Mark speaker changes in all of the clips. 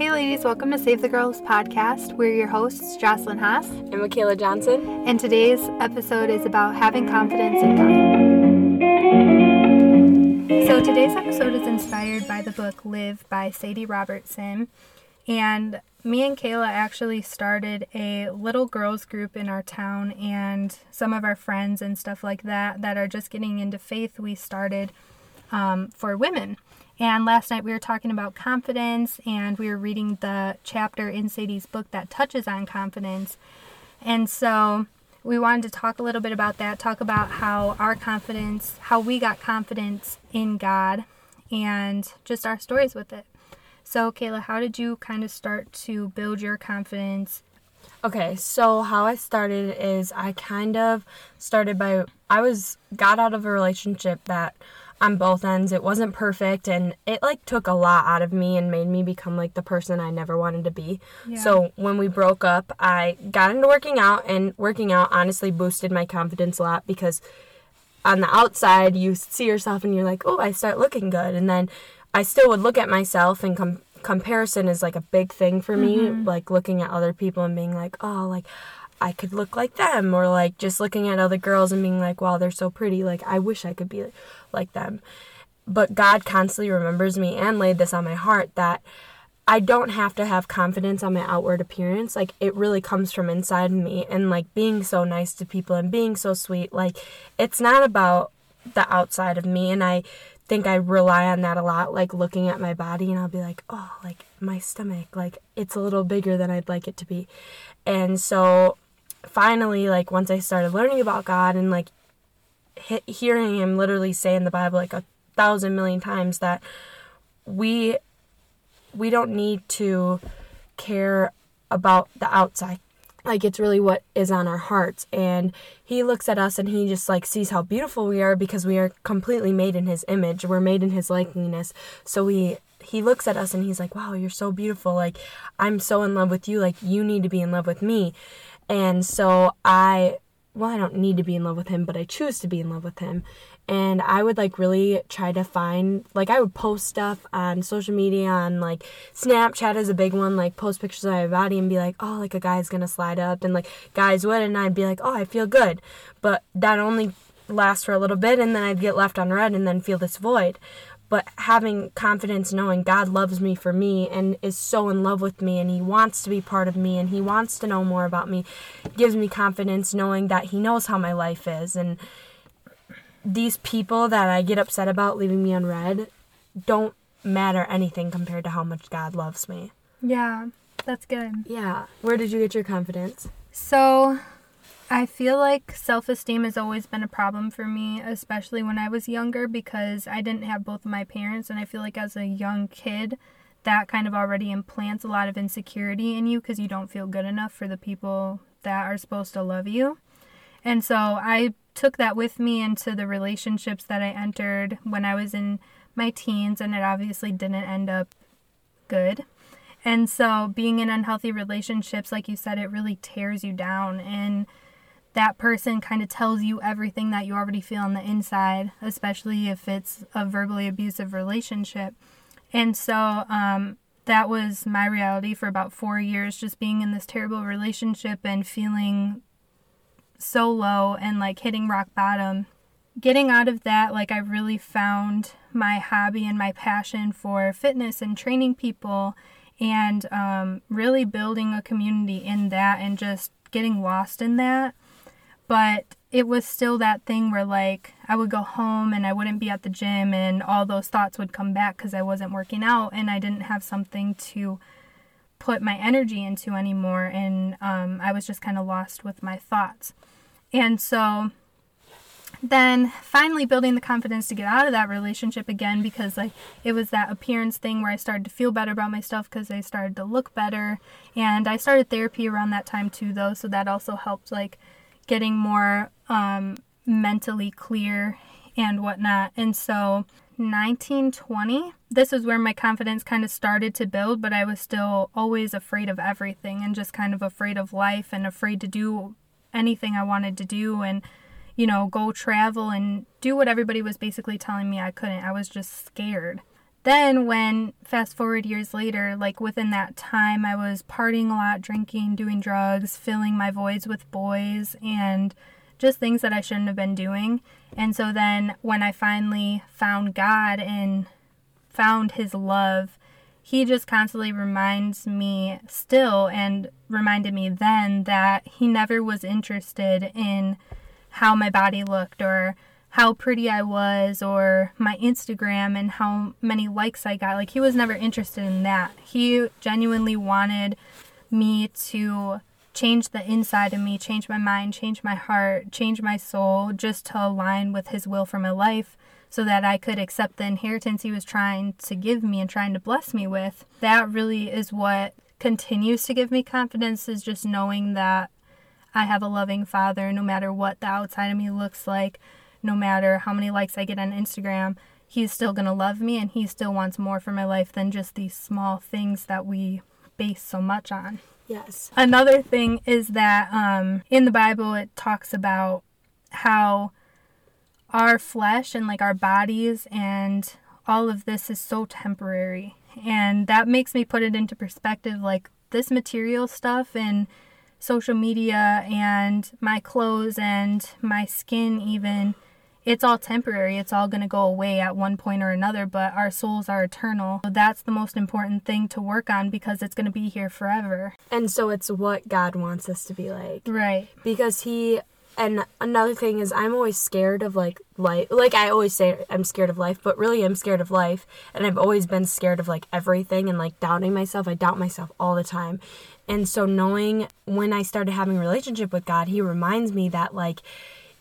Speaker 1: Hey, ladies, welcome to Save the Girls podcast. We're your hosts, Jocelyn Haas,
Speaker 2: and Michaela Johnson.
Speaker 1: And today's episode is about having confidence in God. So, today's episode is inspired by the book Live by Sadie Robertson. And me and Kayla actually started a little girls group in our town, and some of our friends and stuff like that that are just getting into faith, we started um, for women. And last night we were talking about confidence, and we were reading the chapter in Sadie's book that touches on confidence. And so we wanted to talk a little bit about that, talk about how our confidence, how we got confidence in God, and just our stories with it. So, Kayla, how did you kind of start to build your confidence?
Speaker 2: Okay, so how I started is I kind of started by I was got out of a relationship that on both ends it wasn't perfect and it like took a lot out of me and made me become like the person I never wanted to be. Yeah. So when we broke up, I got into working out and working out honestly boosted my confidence a lot because on the outside you see yourself and you're like, "Oh, I start looking good." And then I still would look at myself and com- comparison is like a big thing for me, mm-hmm. like looking at other people and being like, "Oh, like I could look like them," or like just looking at other girls and being like, "Wow, they're so pretty. Like I wish I could be like them." But God constantly remembers me and laid this on my heart that I don't have to have confidence on my outward appearance. Like it really comes from inside me and like being so nice to people and being so sweet. Like it's not about the outside of me and I think I rely on that a lot, like looking at my body and I'll be like, oh, like my stomach, like it's a little bigger than I'd like it to be. And so finally, like once I started learning about God and like he- hearing Him literally say in the Bible like a thousand million times that we we don't need to care about the outside. Like it's really what is on our hearts. And he looks at us and he just like sees how beautiful we are because we are completely made in his image. We're made in his likeness. So he he looks at us and he's like wow you're so beautiful. Like i'm so in love with you. Like you need to be in love with me and so i well i don't need to be in love with him but i choose to be in love with him. And I would like really try to find like I would post stuff on social media on like Snapchat is a big one like post pictures of my body and be like oh like a guy's gonna slide up and like guys would and I'd be like oh I feel good. But that only lasts for a little bit and then I'd get left on read and then feel this void but having confidence knowing God loves me for me and is so in love with me and he wants to be part of me and he wants to know more about me gives me confidence knowing that he knows how my life is and these people that I get upset about leaving me unread don't matter anything compared to how much God loves me.
Speaker 1: Yeah, that's good.
Speaker 2: Yeah. Where did you get your confidence?
Speaker 1: So, I feel like self esteem has always been a problem for me, especially when I was younger, because I didn't have both of my parents. And I feel like as a young kid, that kind of already implants a lot of insecurity in you because you don't feel good enough for the people that are supposed to love you. And so I took that with me into the relationships that I entered when I was in my teens, and it obviously didn't end up good. And so, being in unhealthy relationships, like you said, it really tears you down. And that person kind of tells you everything that you already feel on the inside, especially if it's a verbally abusive relationship. And so, um, that was my reality for about four years, just being in this terrible relationship and feeling so low and like hitting rock bottom. Getting out of that, like I really found my hobby and my passion for fitness and training people and um, really building a community in that and just getting lost in that. But it was still that thing where like I would go home and I wouldn't be at the gym and all those thoughts would come back because I wasn't working out and I didn't have something to put my energy into anymore and um, I was just kind of lost with my thoughts. And so then finally building the confidence to get out of that relationship again because like it was that appearance thing where I started to feel better about myself because I started to look better and I started therapy around that time too though so that also helped like getting more um, mentally clear and whatnot and so 1920 this is where my confidence kind of started to build but I was still always afraid of everything and just kind of afraid of life and afraid to do anything I wanted to do and you know, go travel and do what everybody was basically telling me I couldn't. I was just scared. Then when fast forward years later, like within that time, I was partying a lot, drinking, doing drugs, filling my voids with boys, and just things that I shouldn't have been doing. And so then when I finally found God and found his love, he just constantly reminds me still and reminded me then that he never was interested in how my body looked or how pretty I was or my Instagram and how many likes I got. Like, he was never interested in that. He genuinely wanted me to change the inside of me, change my mind, change my heart, change my soul, just to align with his will for my life so that I could accept the inheritance he was trying to give me and trying to bless me with. That really is what continues to give me confidence is just knowing that I have a loving father no matter what the outside of me looks like no matter how many likes I get on Instagram, he's still going to love me and he still wants more for my life than just these small things that we base so much on.
Speaker 2: Yes.
Speaker 1: Another thing is that um, in the Bible, it talks about how our flesh and like our bodies and all of this is so temporary. And that makes me put it into perspective like this material stuff and social media and my clothes and my skin, even it's all temporary. It's all going to go away at one point or another, but our souls are eternal. So that's the most important thing to work on because it's going to be here forever.
Speaker 2: And so it's what God wants us to be like.
Speaker 1: Right.
Speaker 2: Because He, and another thing is, I'm always scared of like life. Like I always say, I'm scared of life, but really, I'm scared of life. And I've always been scared of like everything and like doubting myself. I doubt myself all the time. And so knowing when I started having a relationship with God, He reminds me that like,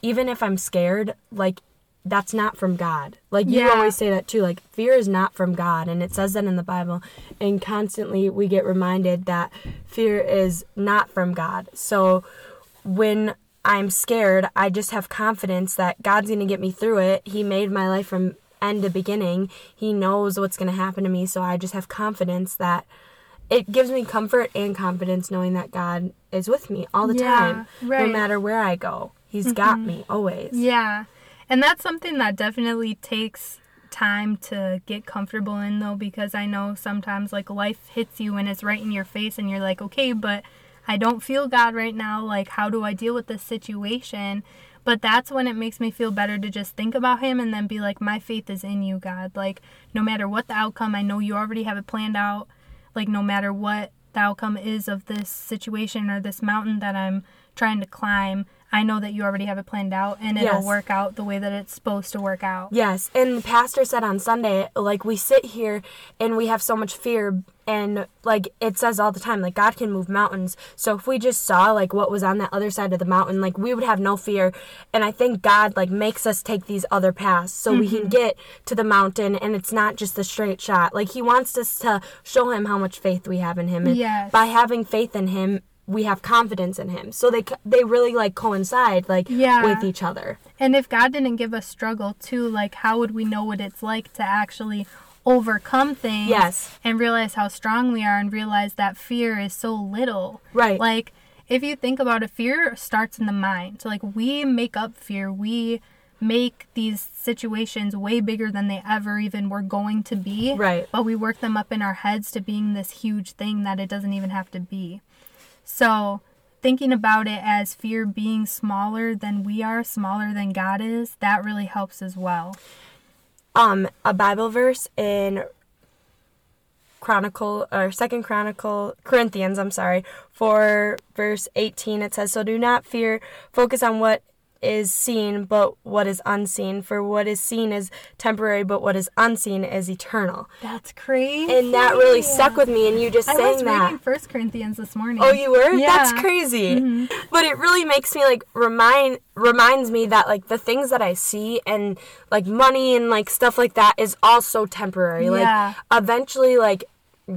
Speaker 2: even if I'm scared, like that's not from God. Like you
Speaker 1: Yeah.
Speaker 2: always say that too. Like fear is not from God, and it says that in the Bible. And constantly we get reminded that fear is not from God. So when I'm scared, I just have confidence that God's going to get me through it. He made my life from end to beginning. He knows what's going to happen to me, so I just have confidence that it gives me comfort and confidence knowing that God is with me all the
Speaker 1: Yeah,
Speaker 2: time, no matter where I go. He's mm-hmm. got me always.
Speaker 1: Yeah. And that's something that definitely takes time to get comfortable in though because I know sometimes like life hits you and it's right in your face and you're like, "Okay, but I don't feel God right now. Like how do I deal with this situation?" But that's when it makes me feel better to just think about him and then be like, "My faith is in you, God. Like no matter what the outcome, I know you already have it planned out. Like no matter what the outcome is of this situation or this mountain that I'm trying to climb, I know that you already have it planned out and it'll
Speaker 2: Yes.
Speaker 1: work out the way that it's supposed to work out.
Speaker 2: Yes, and the pastor said on Sunday, like we sit here and we have so much fear, and like it says all the time, like God can move mountains. So if we just saw like what was on that other side of the mountain, like we would have no fear. And I think God like makes us take these other paths so we can mm-hmm. get to the mountain, and it's not just a straight shot. Like He wants us to show Him how much faith we have in Him, and
Speaker 1: Yes.
Speaker 2: by having faith in Him. We have confidence in him, so they they really like coincide like
Speaker 1: Yeah.
Speaker 2: with each other.
Speaker 1: And if God didn't give us struggle too, like how would we know what it's like to actually overcome things
Speaker 2: Yes.
Speaker 1: and realize how strong we are and realize that fear is so little.
Speaker 2: Right.
Speaker 1: Like if you think about it, fear starts in the mind. So like we make up fear. We make these situations way bigger than they ever even were going to be.
Speaker 2: Right.
Speaker 1: But we work them up in our heads to being this huge thing that it doesn't even have to be. So, thinking about it as fear being smaller than we are, smaller than God is, that really helps as well.
Speaker 2: um a Bible verse in Chronicle or Second Chronicle Corinthians, I'm sorry, for verse 18 it says, "So do not fear, focus on what is seen but what is unseen, for what is seen is temporary but what is unseen is eternal."
Speaker 1: That's crazy.
Speaker 2: And that really stuck with me and you just
Speaker 1: I
Speaker 2: saying
Speaker 1: was
Speaker 2: that.
Speaker 1: reading First Corinthians this morning.
Speaker 2: Oh, you were?
Speaker 1: Yeah.
Speaker 2: That's crazy. Mm-hmm. But it really makes me like remind reminds me that like the things that I see and like money and like stuff like that is all so temporary.
Speaker 1: Yeah.
Speaker 2: Like eventually like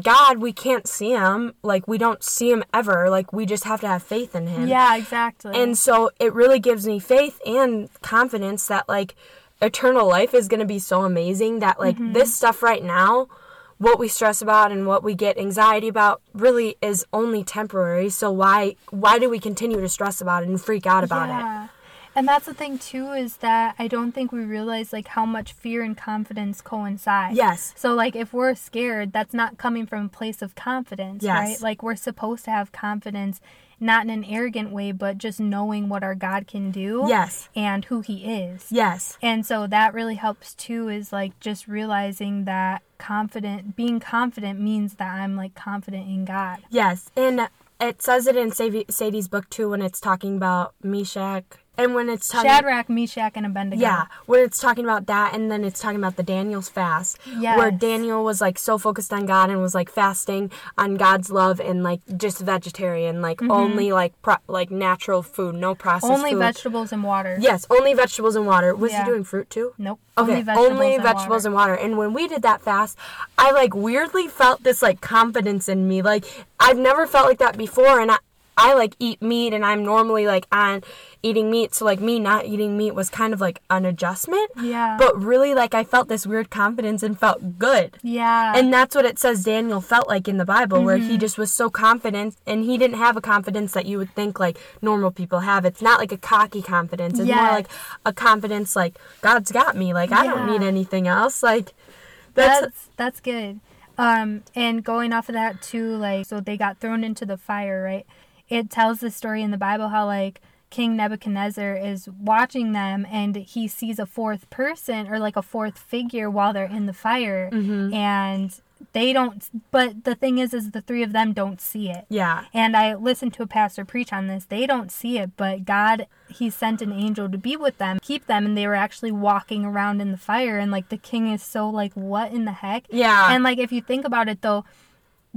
Speaker 2: God, we can't see him. Like we don't see him ever. Like we just have to have faith in him.
Speaker 1: Yeah, exactly.
Speaker 2: And so it really gives me faith and confidence that like eternal life is going to be so amazing that like
Speaker 1: Mm-hmm.
Speaker 2: this stuff right now what we stress about and what we get anxiety about really is only temporary so why why do we continue to stress about it and freak out about it
Speaker 1: yeah. And that's the thing too is that I don't think we realize like how much fear and confidence coincide.
Speaker 2: Yes.
Speaker 1: So like if we're scared, that's not coming from a place of confidence,
Speaker 2: Yes.
Speaker 1: right? Like we're supposed to have confidence not in an arrogant way, but just knowing what our God can do
Speaker 2: Yes.
Speaker 1: and who he is.
Speaker 2: Yes.
Speaker 1: And so that really helps too is like just realizing that confident being confident means that I'm like confident in God.
Speaker 2: Yes. And it says it in Sadie's book too when it's talking about Meshach and when it's talking
Speaker 1: Shadrach, Meshach, and Abednego.
Speaker 2: Yeah, when it's talking about that, and then it's talking about the Daniel's fast, where Daniel was like so focused on God and was like fasting on God's love and like just vegetarian, like only like pro- like natural food, no processed
Speaker 1: Mm-hmm. Only
Speaker 2: food.
Speaker 1: vegetables and water.
Speaker 2: Yes, only vegetables and water. Was
Speaker 1: Yeah.
Speaker 2: he doing fruit too?
Speaker 1: Nope.
Speaker 2: Okay,
Speaker 1: Only vegetables,
Speaker 2: only
Speaker 1: and,
Speaker 2: vegetables
Speaker 1: water.
Speaker 2: and water. And when we did that fast, I like weirdly felt this like confidence in me. Like I've never felt like that before, and I. I like eat meat and I'm normally like on eating meat so like me not eating meat was kind of like an adjustment.
Speaker 1: Yeah.
Speaker 2: But really like I felt this weird confidence and felt good.
Speaker 1: Yeah.
Speaker 2: And that's what it says Daniel felt like in the Bible, where
Speaker 1: Mm-hmm.
Speaker 2: he just was so confident and he didn't have a confidence that you would think like normal people have. It's not like a cocky confidence. It's more like a confidence like God's got me. Like I don't need anything else. Like that's,
Speaker 1: that's that's good. Um, and going off of that too, like so they got thrown into the fire, right? It tells the story in the Bible how like King Nebuchadnezzar is watching them and he sees a fourth person or like a fourth figure while they're in the fire
Speaker 2: Mm-hmm.
Speaker 1: and they don't but the thing is is the three of them don't see it.
Speaker 2: yeah.
Speaker 1: And I listened to a pastor preach on this. They don't see it, but God, He sent an angel to be with them, keep them, and they were actually walking around in the fire. And like the king is so like, what in the heck?
Speaker 2: Yeah.
Speaker 1: And like if you think about it though,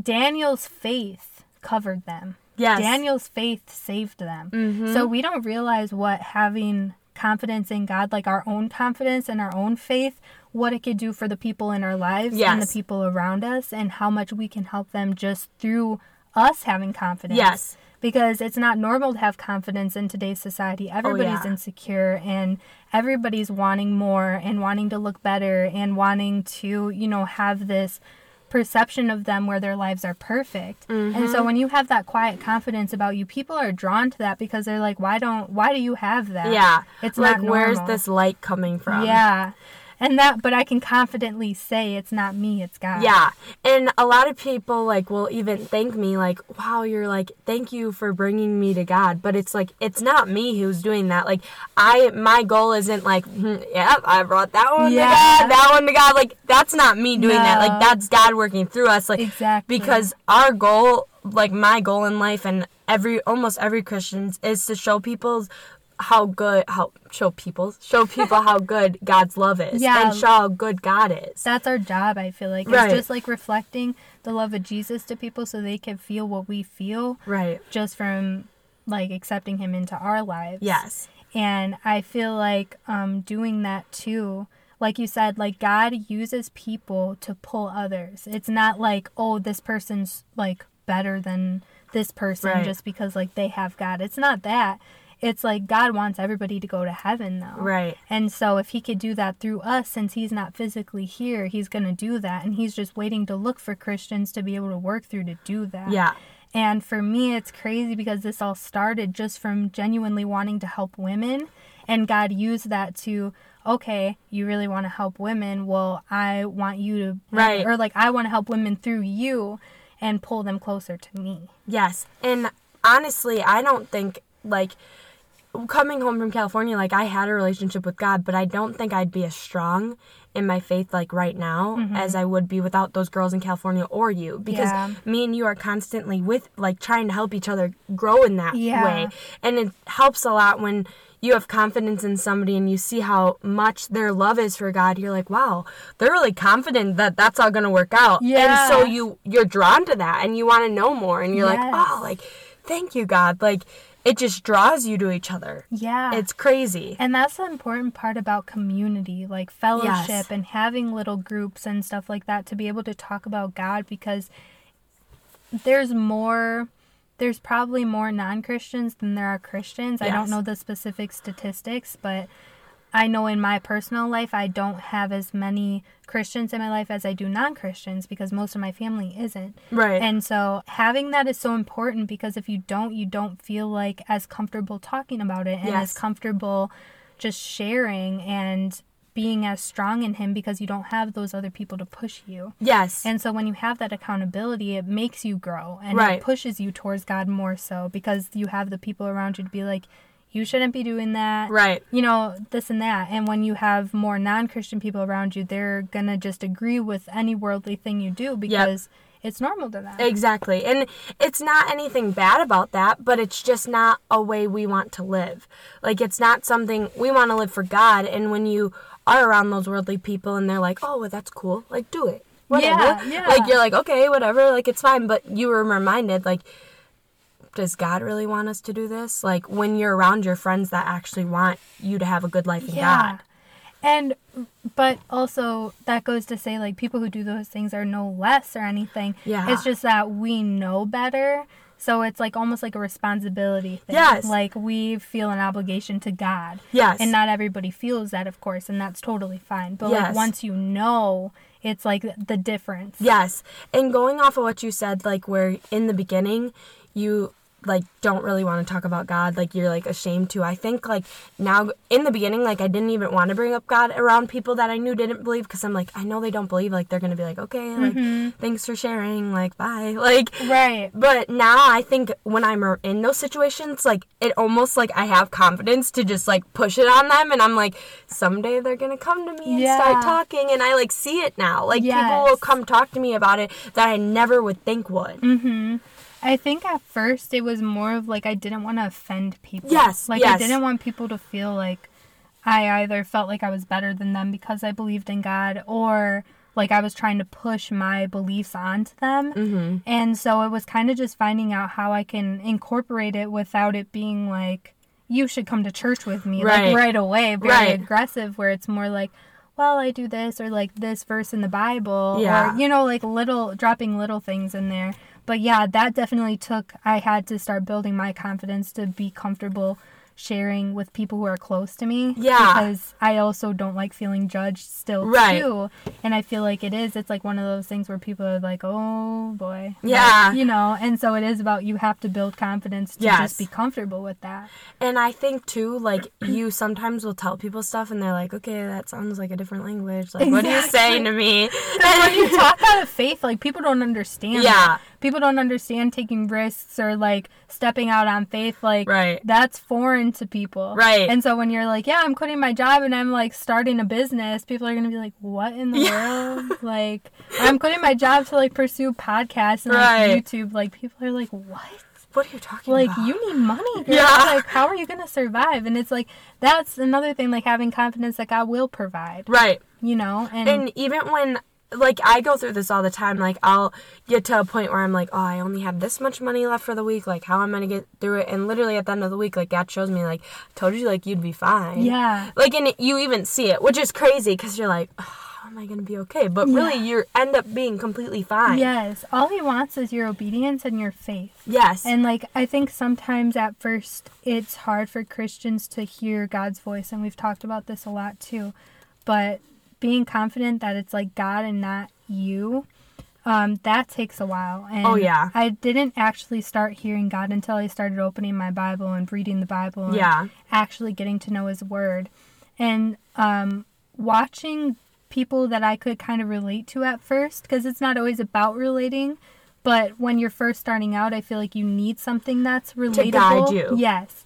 Speaker 1: Daniel's faith covered them.
Speaker 2: Yes.
Speaker 1: Daniel's faith saved them.
Speaker 2: Mm-hmm.
Speaker 1: So we don't realize what having confidence in God, like our own confidence and our own faith, what it could do for the people in our lives and the people around us, and how much we can help them just through us having confidence.
Speaker 2: Yes.
Speaker 1: Because it's not normal to have confidence in today's society. Everybody's
Speaker 2: yeah.
Speaker 1: insecure and everybody's wanting more and wanting to look better and wanting to, you know, have this perception of them where their lives are perfect. And
Speaker 2: Mm-hmm.
Speaker 1: so when you have that quiet confidence about you, people are drawn to that because they're like, why don't why do you have that?
Speaker 2: Yeah.
Speaker 1: It's
Speaker 2: like where's this light coming from?
Speaker 1: Yeah. And that but I can confidently say it's not me, it's God.
Speaker 2: Yeah. And a lot of people like will even thank me like, "Wow, you're like thank you for bringing me to God." But it's like it's not me who's doing that. Like I my goal isn't like, hmm, "Yep, I brought that one
Speaker 1: Yeah.
Speaker 2: to God, that one to God." Like that's not me doing that. Like that's God working through us. Like
Speaker 1: Exactly.
Speaker 2: because our goal, like my goal in life and every almost every Christian's is to show people's how good how show people show people how good God's love is
Speaker 1: Yeah.
Speaker 2: and show how good God is.
Speaker 1: That's our job, I feel like.
Speaker 2: Right.
Speaker 1: It's just like reflecting the love of Jesus to people so they can feel what we feel
Speaker 2: Right.
Speaker 1: just from like accepting him into our lives.
Speaker 2: Yes.
Speaker 1: And I feel like um, doing that too, like you said, like God uses people to pull others. It's not like, oh, this person's like better than this person
Speaker 2: Right.
Speaker 1: just because like they have God. It's not that. It's like God wants everybody to go to heaven though.
Speaker 2: Right.
Speaker 1: And so if he could do that through us since he's not physically here, he's going to do that and he's just waiting to look for Christians to be able to work through to do that.
Speaker 2: Yeah.
Speaker 1: And for me, it's crazy because this all started just from genuinely wanting to help women. And God used that to, okay, you really want to help women. Well, I want you to,
Speaker 2: Right.
Speaker 1: Or like, I want to help women through you and pull them closer to me.
Speaker 2: Yes. And honestly, I don't think like coming home from California, like I had a relationship with God, but I don't think I'd be as strong in my faith like right now mm-hmm. as I would be without those girls in California or you because
Speaker 1: Yeah.
Speaker 2: me and you are constantly with like trying to help each other grow in that
Speaker 1: Yeah.
Speaker 2: way. And it helps a lot when you have confidence in somebody and you see how much their love is for God. You're like, wow, they're really confident that that's all going to work out.
Speaker 1: Yeah.
Speaker 2: And so you you're drawn to that and you want to know more and you're like, oh, like thank you God. Like it just draws you to each other.
Speaker 1: Yeah.
Speaker 2: It's crazy.
Speaker 1: And that's the important part about community, like fellowship
Speaker 2: Yes.
Speaker 1: and having little groups and stuff like that to be able to talk about God because there's more there's probably more non-Christians than there are Christians. I don't know the specific statistics, but I know in my personal life, I don't have as many Christians in my life as I do non Christians because most of my family isn't.
Speaker 2: Right.
Speaker 1: And so having that is so important because if you don't, you don't feel like as comfortable talking about it and
Speaker 2: Yes.
Speaker 1: as comfortable just sharing and being as strong in Him because you don't have those other people to push you.
Speaker 2: yes.
Speaker 1: And so when you have that accountability, it makes you grow and
Speaker 2: Right.
Speaker 1: it pushes you towards God more so because you have the people around you to be like, you shouldn't be doing that.
Speaker 2: right.
Speaker 1: You know, this and that. And when you have more non Christian people around you, they're going to just agree with any worldly thing you do because it's normal to them.
Speaker 2: Exactly. And it's not anything bad about that, but it's just not a way we want to live. Like, it's not something we want to live for God. And when you are around those worldly people and they're like, oh, well, that's cool, like, do it. Whatever.
Speaker 1: Yeah, yeah.
Speaker 2: Like, you're like, okay, whatever, like, it's fine. But you were reminded, like, does God really want us to do this? Like, when you're around your friends that actually want you to have a good life in God.
Speaker 1: And but also that goes to say like people who do those things are no less or anything.
Speaker 2: Yeah.
Speaker 1: It's just that we know better. So it's like almost like a responsibility thing.
Speaker 2: Yes.
Speaker 1: Like we feel an obligation to God.
Speaker 2: Yes.
Speaker 1: And not everybody feels that of course, and that's totally fine. But
Speaker 2: Yes.
Speaker 1: like once you know, it's like the difference.
Speaker 2: Yes. And going off of what you said, like where in the beginning you like don't really want to talk about God, like you're like ashamed to. I think like now in the beginning, like I didn't even want to bring up God around people that I knew didn't believe because I'm like I know they don't believe. Like they're gonna be like, okay, like thanks for sharing, like bye, like.
Speaker 1: Right.
Speaker 2: But now I think when I'm in those situations, like it almost like I have confidence to just like push it on them, and I'm like, someday they're gonna come to me and start talking, and I like see it now. Like people will come talk to me about it that I never would think would.
Speaker 1: Mm-hmm. I think at first it was more of like I didn't want to offend people.
Speaker 2: Yes,
Speaker 1: Like I didn't want people to feel like I either felt like I was better than them because I believed in God or like I was trying to push my beliefs onto them.
Speaker 2: Mm-hmm.
Speaker 1: And so it was kind of just finding out how I can incorporate it without it being like you should come to church with me
Speaker 2: Right.
Speaker 1: like right away, very
Speaker 2: Right.
Speaker 1: aggressive where it's more like well, I do this or like this verse in the Bible
Speaker 2: Yeah.
Speaker 1: or you know like little dropping little things in there. But yeah, that definitely took I had to start building my confidence to be comfortable sharing with people who are close to me
Speaker 2: Yeah.
Speaker 1: because I also don't like feeling judged still
Speaker 2: Right.
Speaker 1: too. And I feel like it is it's like one of those things where people are like, "Oh boy."
Speaker 2: Yeah.
Speaker 1: Like, you know, and so it is about you have to build confidence to
Speaker 2: Yes.
Speaker 1: just be comfortable with that.
Speaker 2: And I think too, like you sometimes will tell people stuff, and they're like, "Okay, that sounds like a different language. Like, what are you saying to me?"
Speaker 1: when you talk out of faith, like people don't understand.
Speaker 2: Yeah.
Speaker 1: that. People don't understand taking risks or like stepping out on faith. Like
Speaker 2: Right.
Speaker 1: that's foreign to people.
Speaker 2: Right.
Speaker 1: And so when you're like, yeah, I'm quitting my job and I'm like starting a business, people are gonna be like, what in the world? Like I'm quitting my job to like pursue podcasts and
Speaker 2: Right.
Speaker 1: like YouTube. Like people are like, what?
Speaker 2: what are you talking
Speaker 1: like
Speaker 2: about?
Speaker 1: you need money girl.
Speaker 2: Yeah.
Speaker 1: like how are you gonna survive and it's like that's another thing like having confidence that god will provide
Speaker 2: right.
Speaker 1: you know and,
Speaker 2: And even when like I go through this all the time, like I'll get to a point where I'm like, oh, I only have this much money left for the week. Like, how am I gonna get through it? And literally at the end of the week, like God shows me, like, I told you, like you'd be fine.
Speaker 1: yeah
Speaker 2: Like, and you even see it, which is crazy because you're like, oh, how am I gonna be okay? But really, you end up being completely fine.
Speaker 1: yes all he wants is your obedience and your faith
Speaker 2: Yes.
Speaker 1: and like i think sometimes at first it's hard for christians to hear god's voice and we've talked about this a lot too but being confident that it's like god and not you um, that takes a while and
Speaker 2: Oh, yeah.
Speaker 1: i didn't actually start hearing god until i started opening my bible and reading the bible and
Speaker 2: Yeah.
Speaker 1: actually getting to know his word and um, watching people that i could kind of relate to at first because it's not always about relating but when you're first starting out i feel like you need something that's relatable To
Speaker 2: guide you.
Speaker 1: yes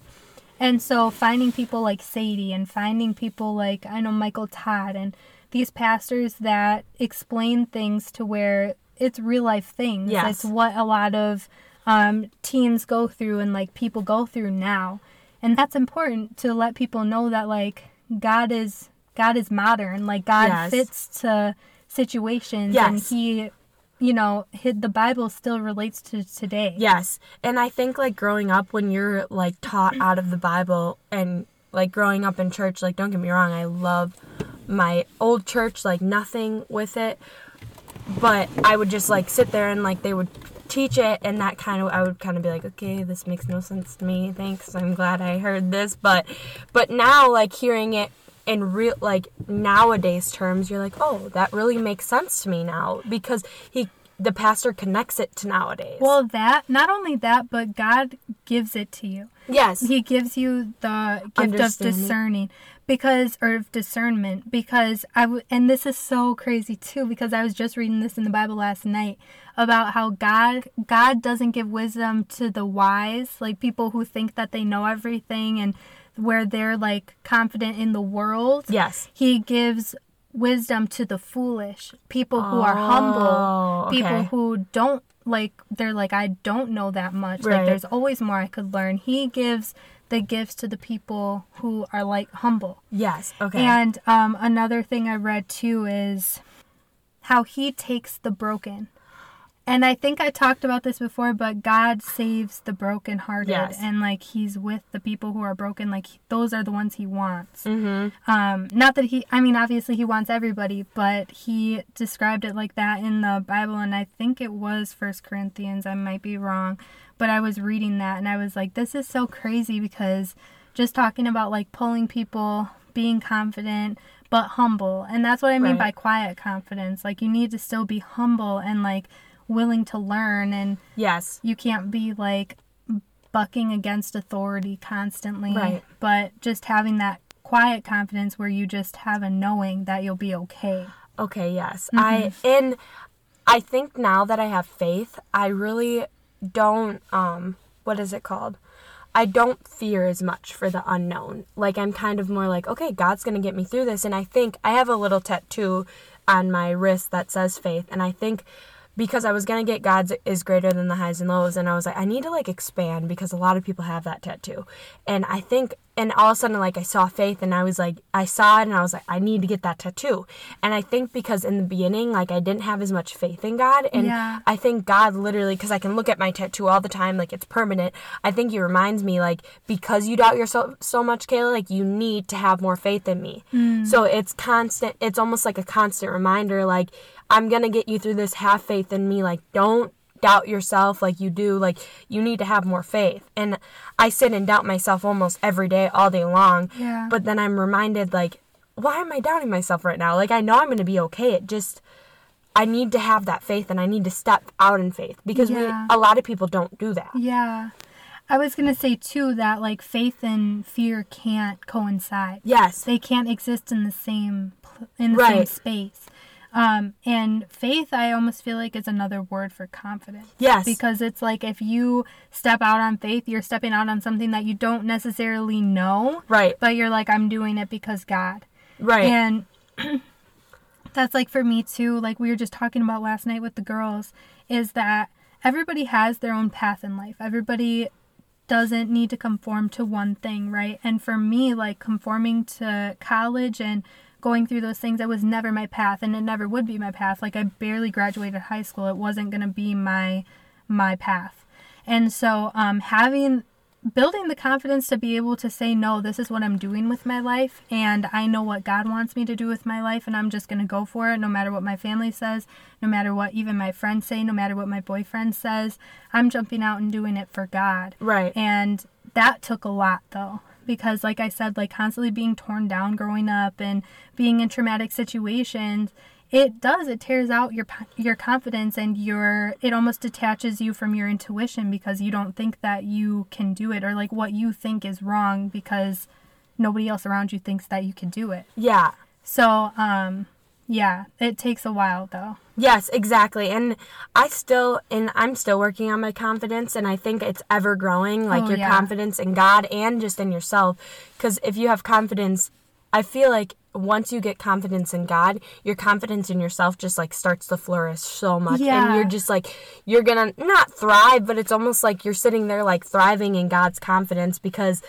Speaker 1: and so finding people like sadie and finding people like i know michael todd and these pastors that explain things to where it's real life things
Speaker 2: Yes.
Speaker 1: it's what a lot of um, teens go through and like people go through now and that's important to let people know that like god is god is modern like god
Speaker 2: Yes.
Speaker 1: fits to situations
Speaker 2: yes.
Speaker 1: and he you know hid the bible still relates to today
Speaker 2: Yes. And I think like growing up when you're like taught out of the Bible and like growing up in church, like don't get me wrong, I love my old church, like nothing with it. But I would just like sit there and like they would teach it and that kind of I would kind of be like, "Okay, this makes no sense to me. Thanks. I'm glad I heard this." But but now like hearing it in real like nowadays terms, you're like, oh, that really makes sense to me now because he the pastor connects it to nowadays.
Speaker 1: Well, that not only that, but God gives it to you.
Speaker 2: yes,
Speaker 1: He gives you the gift of discerning because or of discernment because I w- and this is so crazy too because I was just reading this in the Bible last night about how God God doesn't give wisdom to the wise, like people who think that they know everything and where they're like confident in the world.
Speaker 2: yes,
Speaker 1: He gives wisdom to the foolish, people who are humble,
Speaker 2: Oh,
Speaker 1: people who don't like they're like I don't know that much.
Speaker 2: Right.
Speaker 1: Like there's always more I could learn. He gives the gifts to the people who are like humble.
Speaker 2: yes, okay,
Speaker 1: And um another thing I read too is how he takes the broken. And I think I talked about this before, but God saves the brokenhearted,
Speaker 2: Yes.
Speaker 1: and like He's with the people who are broken. Like those are the ones He wants.
Speaker 2: mm-hmm.
Speaker 1: Um, not that he, I mean, obviously he wants everybody, but he described it like that in the Bible, and I think it was First Corinthians. I might be wrong, but I was reading that and I was like, this is so crazy because just talking about like pulling people, being confident but humble, and that's what I mean by quiet confidence. Like you need to still be humble and like willing to learn, and
Speaker 2: yes,
Speaker 1: you can't be like bucking against authority constantly
Speaker 2: Right.
Speaker 1: but just having that quiet confidence where you just have a knowing that you'll be okay
Speaker 2: okay, yes.
Speaker 1: Mm-hmm.
Speaker 2: I and I think now that I have faith, I really don't um what is it called? I don't fear as much for the unknown. Like I'm kind of more like, okay, God's going to get me through this and I think I have a little tattoo on my wrist that says faith and I think because I was to get God's is greater than the highs and lows and I was like I need to like expand because a lot of people have that tattoo. And I think and all of a sudden like I saw faith and I was like I saw it and I was like I need to get that tattoo. And I think because in the beginning like I didn't have as much faith in God and
Speaker 1: Yeah.
Speaker 2: I think God literally, because I can look at my tattoo all the time, like it's permanent. I think He reminds me, like, because you doubt yourself so much, Kayla, like you need to have more faith in me. Mm. So it's constant. It's almost like a constant reminder, like I'm gonna get you through this. Have faith in me. Like don't doubt yourself like you do. Like you need to have more faith. And I sit and doubt myself almost every day, all day long.
Speaker 1: Yeah.
Speaker 2: But then I'm reminded, like, why am I doubting myself right now? Like I know I'm gonna be okay. It just I need to have that faith and I need to step out in faith because
Speaker 1: Yeah.
Speaker 2: we a lot of people don't do that.
Speaker 1: yeah i was gonna say too that like faith and fear can't coincide
Speaker 2: Yes.
Speaker 1: they can't exist in the same in the same
Speaker 2: Right.
Speaker 1: space um, and faith i almost feel like is another word for confidence
Speaker 2: Yes.
Speaker 1: because it's like if you step out on faith you're stepping out on something that you don't necessarily know
Speaker 2: right.
Speaker 1: but you're like i'm doing it because god
Speaker 2: Right.
Speaker 1: and that's like for me too like we were just talking about last night with the girls is that everybody has their own path in life everybody doesn't need to conform to one thing right and for me like conforming to college and going through those things it was never my path and it never would be my path. Like i barely graduated high school. It wasn't going to be my my path. And so um having building the confidence to be able to say no this is what i'm doing with my life and i know what god wants me to do with my life and i'm just going to go for it no matter what my family says no matter what even my friends say no matter what my boyfriend says. I'm jumping out and doing it for god.
Speaker 2: Right.
Speaker 1: and that took a lot though because like i said like constantly being torn down growing up and being in traumatic situations it does it tears out your your confidence and your it almost detaches you from your intuition because you don't think that you can do it or like what you think is wrong because nobody else around you thinks that you can do it
Speaker 2: yeah.
Speaker 1: so um yeah it takes a while though
Speaker 2: Yes, exactly. And I still and I'm still working on my confidence and I think it's ever growing like
Speaker 1: Oh,
Speaker 2: your
Speaker 1: yeah.
Speaker 2: confidence in God and just in yourself cuz if you have confidence I feel like once you get confidence in God, your confidence in yourself just like starts to flourish so much
Speaker 1: Yeah.
Speaker 2: and you're just like you're going to not thrive, but it's almost like you're sitting there like thriving in God's confidence because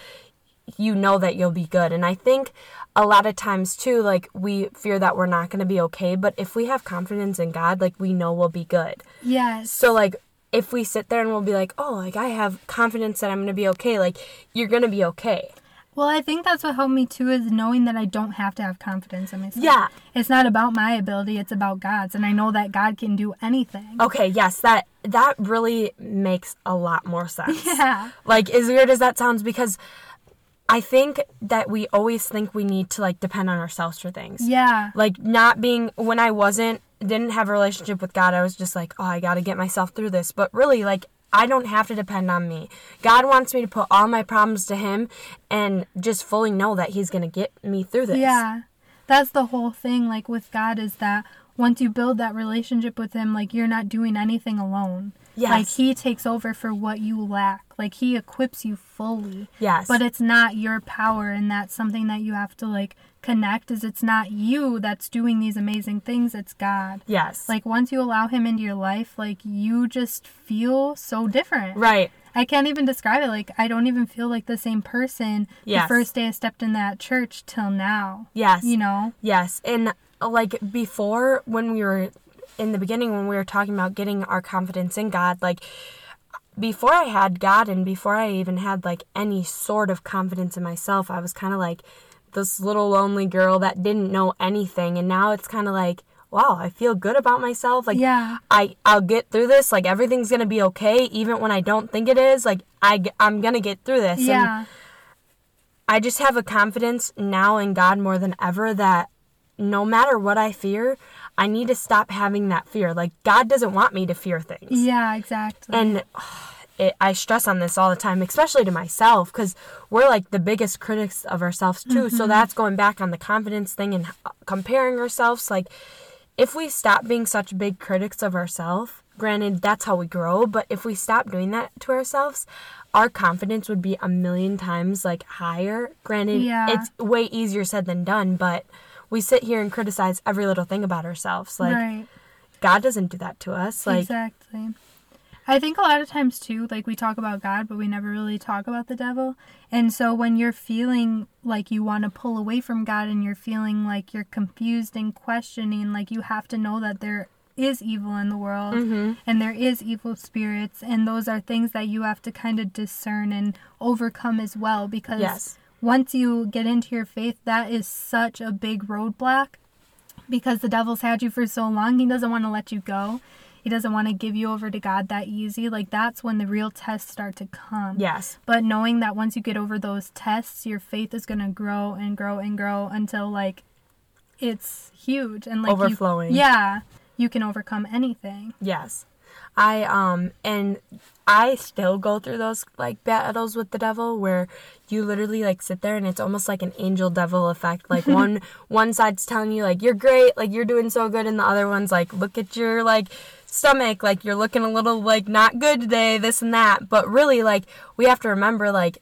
Speaker 2: you know that you'll be good. And I think a lot of times too, like we fear that we're not going to be okay. But if we have confidence in God, like we know we'll be good.
Speaker 1: yes
Speaker 2: So, like, if we sit there and we'll be like, oh, like I have confidence that I'm going to be okay, like you're going to be okay.
Speaker 1: Well, I think that's what helped me too is knowing that I don't have to have confidence in myself.
Speaker 2: Yeah.
Speaker 1: It's not about my ability, it's about God's. And I know that God can do anything.
Speaker 2: Okay, yes, that that really makes a lot more sense.
Speaker 1: Yeah.
Speaker 2: Like as weird as that sounds because I think that we always think we need to like depend on ourselves for things.
Speaker 1: Yeah.
Speaker 2: Like not being when I wasn't didn't have a relationship with God, I was just like, oh, I got to get myself through this. But really, like I don't have to depend on me. God wants me to put all my problems to Him and just fully know that He's going to get me through this.
Speaker 1: Yeah. That's the whole thing like with God is that once you build that relationship with him like you're not doing anything alone.
Speaker 2: Yes.
Speaker 1: Like he takes over for what you lack. Like he equips you fully.
Speaker 2: Yes.
Speaker 1: But it's not your power and that's something that you have to like connect is it's not you that's doing these amazing things, it's God.
Speaker 2: yes.
Speaker 1: Like once you allow him into your life, like you just feel so different.
Speaker 2: right.
Speaker 1: I can't even describe it. Like I don't even feel like the same person
Speaker 2: Yes.
Speaker 1: the first day I stepped in that church till now.
Speaker 2: Yes.
Speaker 1: You know?
Speaker 2: Yes, and like before when we were in the beginning when we were talking about getting our confidence in God, like before I had God and before I even had like any sort of confidence in myself, I was kind of like this little lonely girl that didn't know anything and now it's kind of like wow, I feel good about myself. Like
Speaker 1: Yeah.
Speaker 2: I I'll get through this. Like everything's going to be okay even when I don't think it is. Like I I'm going to get through this. And
Speaker 1: Yeah.
Speaker 2: I just have a confidence now in God more than ever that no matter what I fear, I need to stop having that fear. Like God doesn't want me to fear things.
Speaker 1: Yeah, exactly.
Speaker 2: And it, I stress on this all the time, especially to myself, because we're like the biggest critics of ourselves too. So that's going back on the confidence thing and uh, comparing ourselves. Like, if we stop being such big critics of ourselves, granted, that's how we grow, but if we stop doing that to ourselves, our confidence would be a million times like higher. Granted,
Speaker 1: Yeah.
Speaker 2: it's way easier said than done, but we sit here and criticize every little thing about ourselves. Like,
Speaker 1: right.
Speaker 2: God doesn't do that to us. Like,
Speaker 1: exactly. I think a lot of times too, like we talk about God, but we never really talk about the devil. And so when you're feeling like you want to pull away from God and you're feeling like you're confused and questioning, like you have to know that there is evil in the world
Speaker 2: Mm-hmm.
Speaker 1: and there is evil spirits and those are things that you have to kind of discern and overcome as well because
Speaker 2: Yes.
Speaker 1: Once you get into your faith that is such a big roadblock because the devil's had you for so long he doesn't want to let you go he doesn't want to give you over to god that easy like that's when the real tests start to come
Speaker 2: yes.
Speaker 1: but knowing that once you get over those tests your faith is going to grow and grow and grow until like it's huge and like you-
Speaker 2: Overflowing.
Speaker 1: yeah you can overcome anything
Speaker 2: Yes. I um and I still go through those like battles with the devil where you literally like sit there and it's almost like an angel devil effect. Like one one side's telling you like you're great, like you're doing so good and the other one's like look at your like stomach, like you're looking a little like not good today, this and that. But really like we have to remember like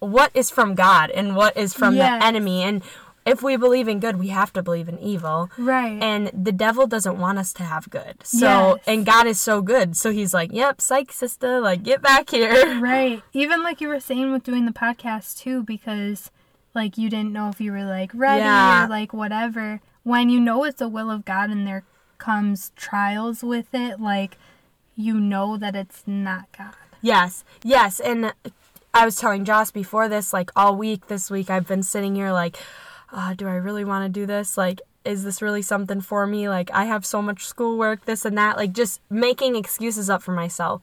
Speaker 2: what is from God and what is from
Speaker 1: Yes.
Speaker 2: the enemy and if we believe in good, we have to believe in evil.
Speaker 1: right
Speaker 2: And the devil doesn't want us to have good. So,
Speaker 1: Yes.
Speaker 2: and God is so good. So he's like, yep, psych, sister, like, get back here.
Speaker 1: Right. Even like you were saying with doing the podcast too, because like you didn't know if you were like ready
Speaker 2: Yeah.
Speaker 1: or like whatever. When you know it's the will of God and there comes trials with it, like you know that it's not God.
Speaker 2: Yes, yes. And I was telling Joss before this, like, all week this week, I've been sitting here like, uh, do I really want to do this? Like, is this really something for me? Like, I have so much schoolwork, this and that. Like, just making excuses up for myself.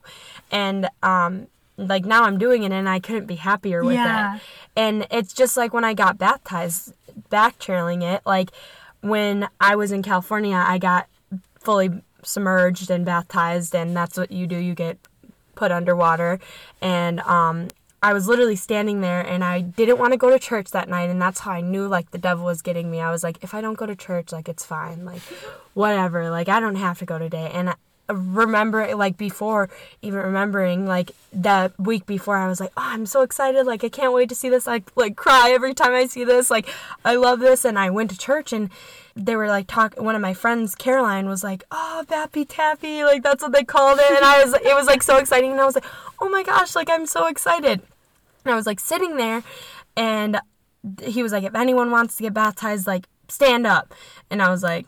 Speaker 2: And, um, like now I'm doing it and I couldn't be happier with
Speaker 1: Yeah.
Speaker 2: it. And it's just like when I got baptized, back channeling it, like when I was in California, I got fully submerged and baptized and that's what you do. You get put underwater and um I was literally standing there and I didn't want to go to church that night and that's how I knew like the devil was getting me. I was like if I don't go to church like it's fine. Like whatever. Like I don't have to go today. And I remember like before even remembering like that week before I was like, "Oh, I'm so excited. Like I can't wait to see this. Like like cry every time I see this. Like I love this." And I went to church and they were like talk one of my friends Caroline was like, "Oh, Bappy Tappy." Like that's what they called it. And I was it was like so exciting and I was like, "Oh my gosh, like I'm so excited." And I was like sitting there and he was like, if anyone wants to get baptized, like stand up. And I was like,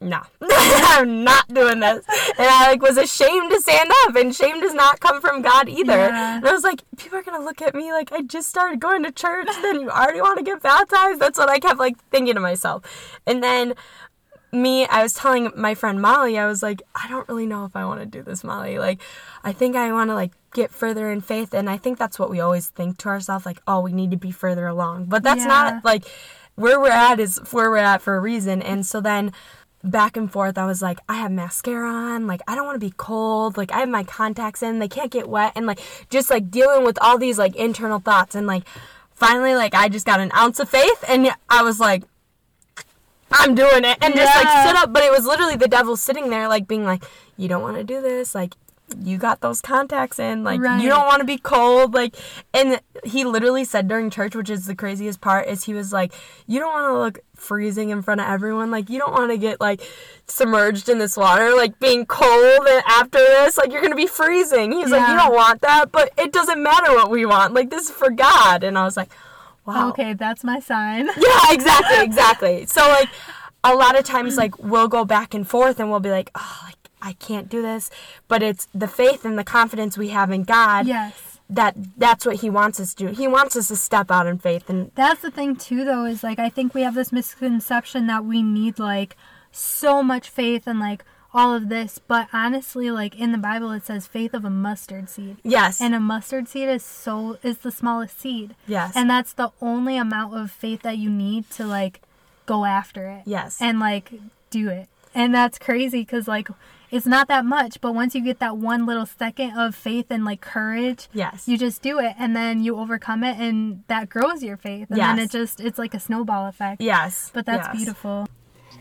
Speaker 2: no, I'm not doing this. And I like was ashamed to stand up and shame does not come from God either.
Speaker 1: Yeah.
Speaker 2: And I was like, people are gonna look at me like I just started going to church, then you already want to get baptized. That's what I kept like thinking to myself. And then me, I was telling my friend Molly, I was like, I don't really know if I want to do this, Molly. Like, I think I want to like get further in faith, and I think that's what we always think to ourselves, like, oh, we need to be further along. But that's
Speaker 1: Yeah.
Speaker 2: not like where we're at is where we're at for a reason. And so then back and forth, I was like, I have mascara on, like I don't want to be cold, like I have my contacts in, they can't get wet, and like just like dealing with all these like internal thoughts, and like finally, like I just got an ounce of faith, and I was like. I'm doing it and just like
Speaker 1: Yeah.
Speaker 2: stood up, but it was literally the devil sitting there, like being like, "You don't want to do this, like you got those contacts in, like
Speaker 1: Right.
Speaker 2: you don't want to be cold, like." And he literally said during church, which is the craziest part, is he was like, "You don't want to look freezing in front of everyone, like you don't want to get like submerged in this water, like being cold, and after this, like you're gonna be freezing." He's like, "You don't want that, but it doesn't matter what we want, like this is for God." And I was like, "Wow."
Speaker 1: Okay, that's my sign.
Speaker 2: Yeah, exactly, exactly. So like a lot of times like we'll go back and forth and we'll be like, oh, like I can't do this, but it's the faith and the confidence we have in God
Speaker 1: Yes.
Speaker 2: that that's what he wants us to do. He wants us to step out in faith and
Speaker 1: That's the thing too though is like I think we have this misconception that we need like so much faith and like all of this, but honestly like in the Bible it says faith of a mustard seed.
Speaker 2: yes.
Speaker 1: And a mustard seed is so is the smallest seed.
Speaker 2: yes.
Speaker 1: And that's the only amount of faith that you need to like go after it.
Speaker 2: yes.
Speaker 1: And like do it. And that's crazy cuz like it's not that much, but once you get that one little second of faith and like courage,
Speaker 2: yes.
Speaker 1: you just do it and then you overcome it and that grows your faith and then it just it's like a snowball effect
Speaker 2: yes.
Speaker 1: but that's
Speaker 2: yes.
Speaker 1: beautiful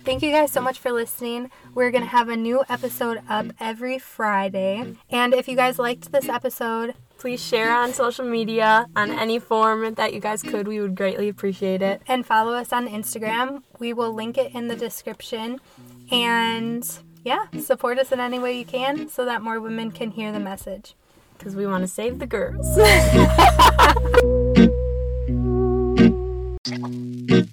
Speaker 1: thank you guys so much for listening we're gonna have a new episode up every friday and if you guys liked this episode
Speaker 2: Please share on social media on any form that you guys could. We would greatly appreciate it.
Speaker 1: and follow us on instagram we will link it in the description and yeah support us in any way you can so that more women can hear the message
Speaker 2: Because we want to save the girls.